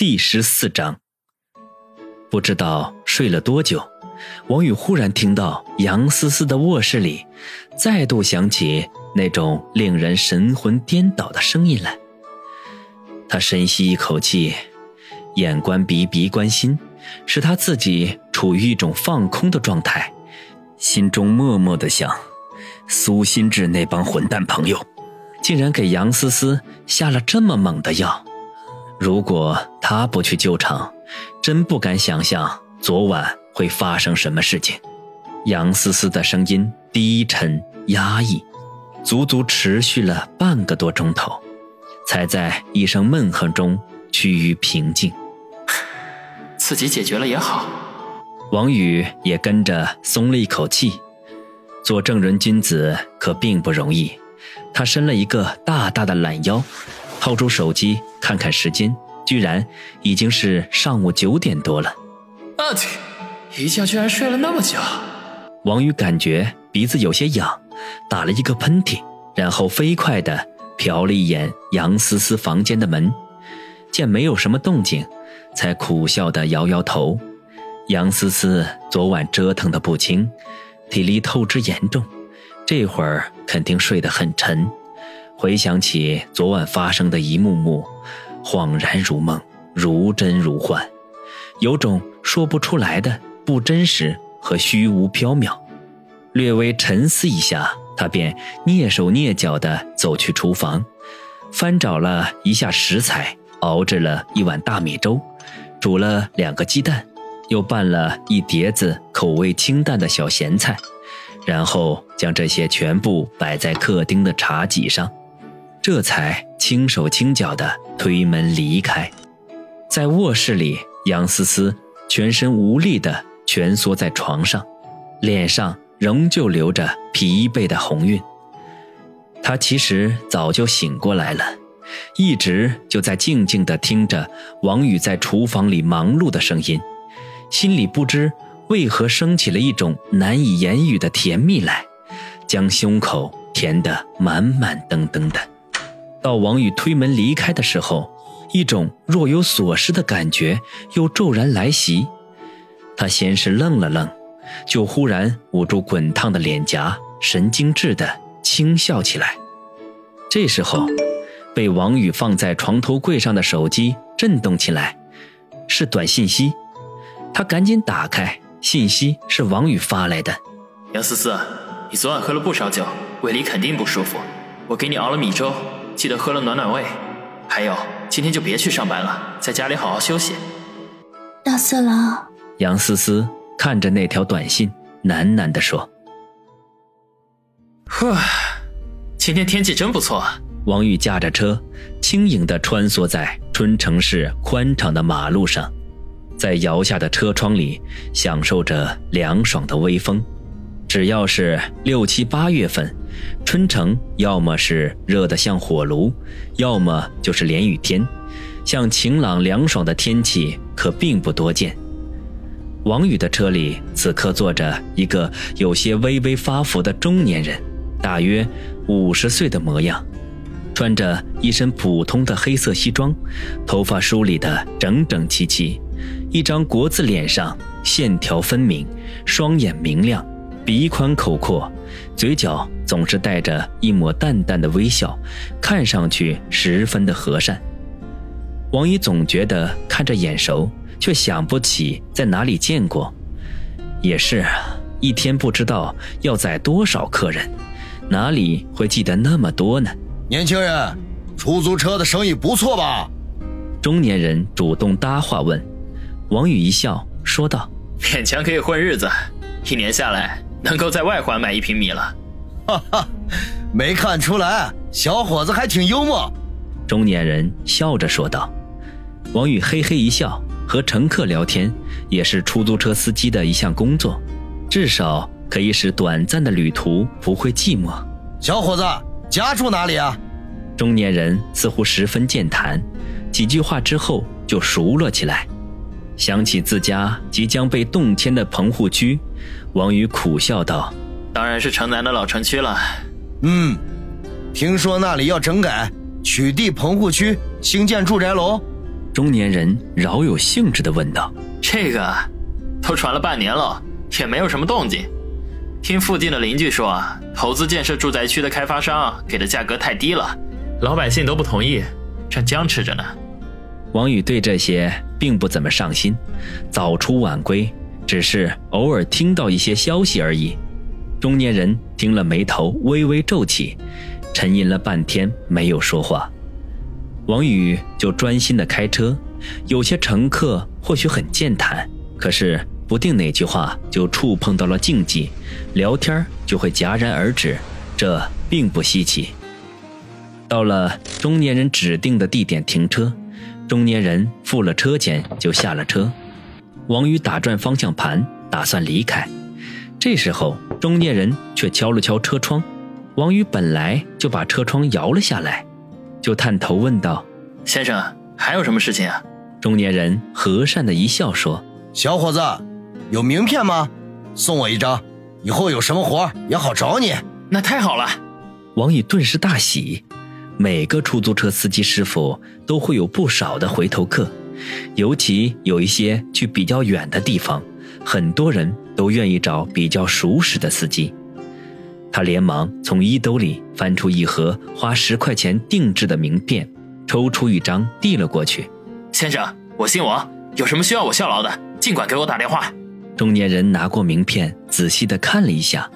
第十四章，不知道睡了多久，王宇忽然听到杨思思的卧室里再度响起那种令人神魂颠倒的声音来。他深吸一口气，眼观鼻，鼻观心，使他自己处于一种放空的状态，心中默默的想：苏心志那帮混蛋朋友，竟然给杨思思下了这么猛的药。如果他不去救场，真不敢想象昨晚会发生什么事情。杨思思的声音低沉压抑，足足持续了半个多钟头，才在一声闷哼中趋于平静。自己解决了也好。王宇也跟着松了一口气。做正人君子可并不容易，他伸了一个大大的懒腰。掏出手机看看时间，居然已经是上午九点多了。啊嚏，一觉居然睡了那么久。王宇感觉鼻子有些痒，打了一个喷嚏，然后飞快地瞟了一眼杨思思房间的门，见没有什么动静，才苦笑地摇摇头。杨思思昨晚折腾的不轻，体力透支严重，这会儿肯定睡得很沉。回想起昨晚发生的一幕幕，恍然如梦，如真如幻，有种说不出来的不真实和虚无缥缈。略微沉思一下，他便蹑手蹑脚地走去厨房，翻找了一下食材，熬制了一碗大米粥，煮了两个鸡蛋，又拌了一碟子口味清淡的小咸菜，然后将这些全部摆在客厅的茶几上。这才轻手轻脚地推门离开，在卧室里，杨思思全身无力地蜷缩在床上，脸上仍旧留着疲惫的红晕。她其实早就醒过来了，一直就在静静地听着王宇在厨房里忙碌的声音，心里不知为何升起了一种难以言语的甜蜜来，将胸口填得满满登登的。到王宇推门离开的时候，一种若有所失的感觉又骤然来袭。他先是愣了愣，就忽然捂住滚烫的脸颊，神经质的轻笑起来。这时候，被王宇放在床头柜上的手机震动起来，是短信息。他赶紧打开，信息是王宇发来的：“杨思思，你昨晚喝了不少酒，胃里肯定不舒服，我给你熬了米粥。”记得喝了暖暖胃，还有今天就别去上班了，在家里好好休息。大色狼，杨思思看着那条短信，喃喃地说：“呵，今天天气真不错。”王宇驾着车，轻盈地穿梭在春城市宽敞的马路上，在摇下的车窗里享受着凉爽的微风。只要是六七八月份。春城要么是热得像火炉，要么就是连雨天，像晴朗凉爽的天气可并不多见。王宇的车里此刻坐着一个有些微微发福的中年人，大约五十岁的模样，穿着一身普通的黑色西装，头发梳理得整整齐齐，一张国字脸上线条分明，双眼明亮。鼻宽口阔，嘴角总是带着一抹淡淡的微笑，看上去十分的和善。王宇总觉得看着眼熟，却想不起在哪里见过。也是啊，一天不知道要宰多少客人，哪里会记得那么多呢？年轻人，出租车的生意不错吧？中年人主动搭话问。王宇一笑说道：“勉强可以混日子，一年下来。”能够在外环买一平米了，哈哈，没看出来，小伙子还挺幽默。中年人笑着说道。王宇嘿嘿一笑，和乘客聊天也是出租车司机的一项工作，至少可以使短暂的旅途不会寂寞。小伙子，家住哪里啊？中年人似乎十分健谈，几句话之后就熟络起来。想起自家即将被动迁的棚户区。王宇苦笑道：“当然是城南的老城区了。嗯，听说那里要整改，取缔棚户区，兴建住宅楼。中年人饶有兴致地问道：“这个，都传了半年了，也没有什么动静。听附近的邻居说，投资建设住宅区的开发商给的价格太低了，老百姓都不同意，正僵持着呢。”王宇对这些并不怎么上心，早出晚归，只是偶尔听到一些消息而已。中年人听了，眉头微微皱起，沉吟了半天，没有说话。王宇就专心的开车，有些乘客或许很健谈，可是不定哪句话就触碰到了禁忌，聊天就会戛然而止，这并不稀奇。到了中年人指定的地点停车。中年人付了车钱就下了车，王宇打转方向盘，打算离开。这时候，中年人却敲了敲车窗。王宇本来就把车窗摇了下来，就探头问道：“先生，还有什么事情啊？”中年人和善的一笑说：“小伙子，有名片吗？送我一张，以后有什么活也好找你。”那太好了，王宇顿时大喜。每个出租车司机师傅都会有不少的回头客，尤其有一些去比较远的地方，很多人都愿意找比较熟识的司机。他连忙从衣兜里翻出一盒花十块钱定制的名片，抽出一张递了过去。先生，我姓王，有什么需要我效劳的，尽管给我打电话。中年人拿过名片，仔细的看了一下。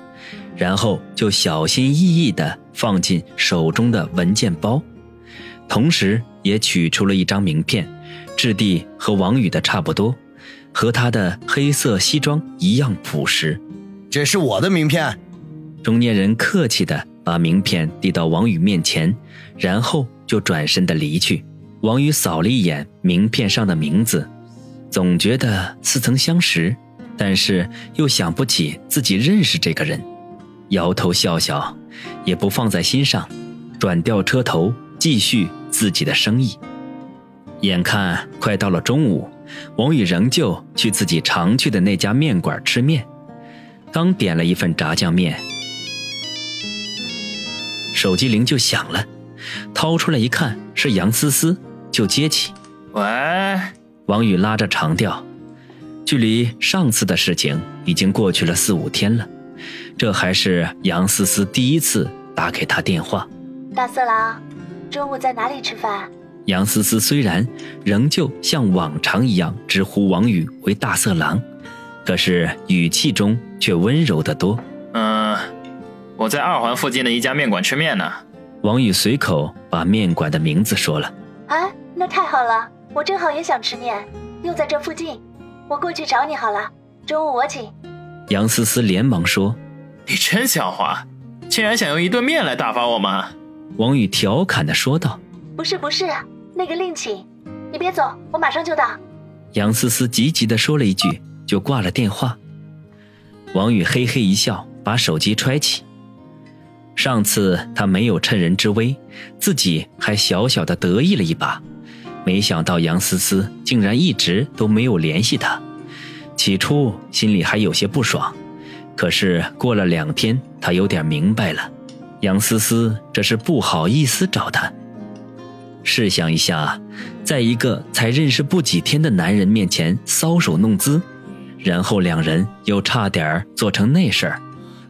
然后就小心翼翼地放进手中的文件包，同时也取出了一张名片，质地和王宇的差不多，和他的黑色西装一样朴实。这是我的名片。中年人客气地把名片递到王宇面前，然后就转身的离去。王宇扫了一眼名片上的名字，总觉得似曾相识，但是又想不起自己认识这个人。摇头笑笑，也不放在心上，转掉车头，继续自己的生意。眼看快到了中午，王宇仍旧去自己常去的那家面馆吃面，刚点了一份炸酱面，手机铃就响了，掏出来一看是杨思思，就接起。喂，王宇拉着长调，距离上次的事情已经过去了四五天了。这还是杨思思第一次打给他电话。大色狼，中午在哪里吃饭？杨思思虽然仍旧像往常一样直呼王宇为大色狼，可是语气中却温柔得多。嗯，我在二环附近的一家面馆吃面呢。王宇随口把面馆的名字说了。哎，那太好了，我正好也想吃面，又在这附近，我过去找你好了。中午我请。杨思思连忙说。你真狡猾，竟然想用一顿面来打发我吗？王宇调侃的说道。不是不是，那个另请，你别走，我马上就到。杨思思急急的说了一句，就挂了电话。王宇嘿嘿一笑，把手机揣起。上次他没有趁人之危，自己还小小的得意了一把，没想到杨思思竟然一直都没有联系他，起初心里还有些不爽。可是过了两天，他有点明白了，杨思思这是不好意思找他。试想一下，在一个才认识不几天的男人面前搔首弄姿，然后两人又差点做成那事儿，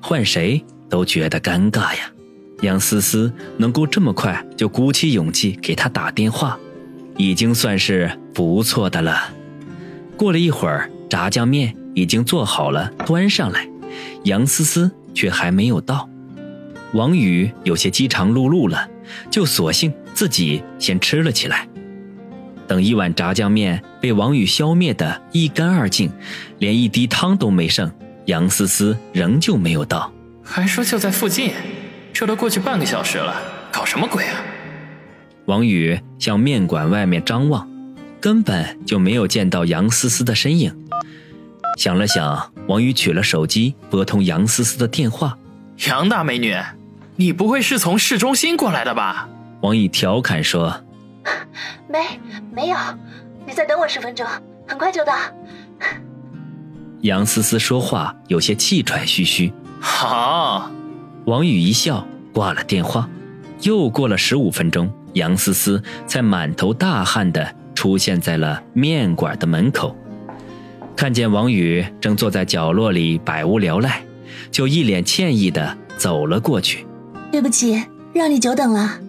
换谁都觉得尴尬呀。杨思思能够这么快就鼓起勇气给他打电话，已经算是不错的了。过了一会儿，炸酱面已经做好了，端上来。杨思思却还没有到，王宇有些饥肠辘辘了，就索性自己先吃了起来。等一碗炸酱面被王宇消灭的一干二净，连一滴汤都没剩，杨思思仍旧没有到。还说就在附近，这都过去半个小时了，搞什么鬼啊？王宇向面馆外面张望，根本就没有见到杨思思的身影。想了想，王宇取了手机，拨通杨思思的电话。杨大美女，你不会是从市中心过来的吧？王宇调侃说：“ 没，没有，你再等我十分钟，很快就到。”杨思思说话有些气喘吁吁。好，王宇一笑，挂了电话。又过了十五分钟，杨思思才满头大汗的出现在了面馆的门口。看见王宇正坐在角落里百无聊赖，就一脸歉意的走了过去。对不起，让你久等了。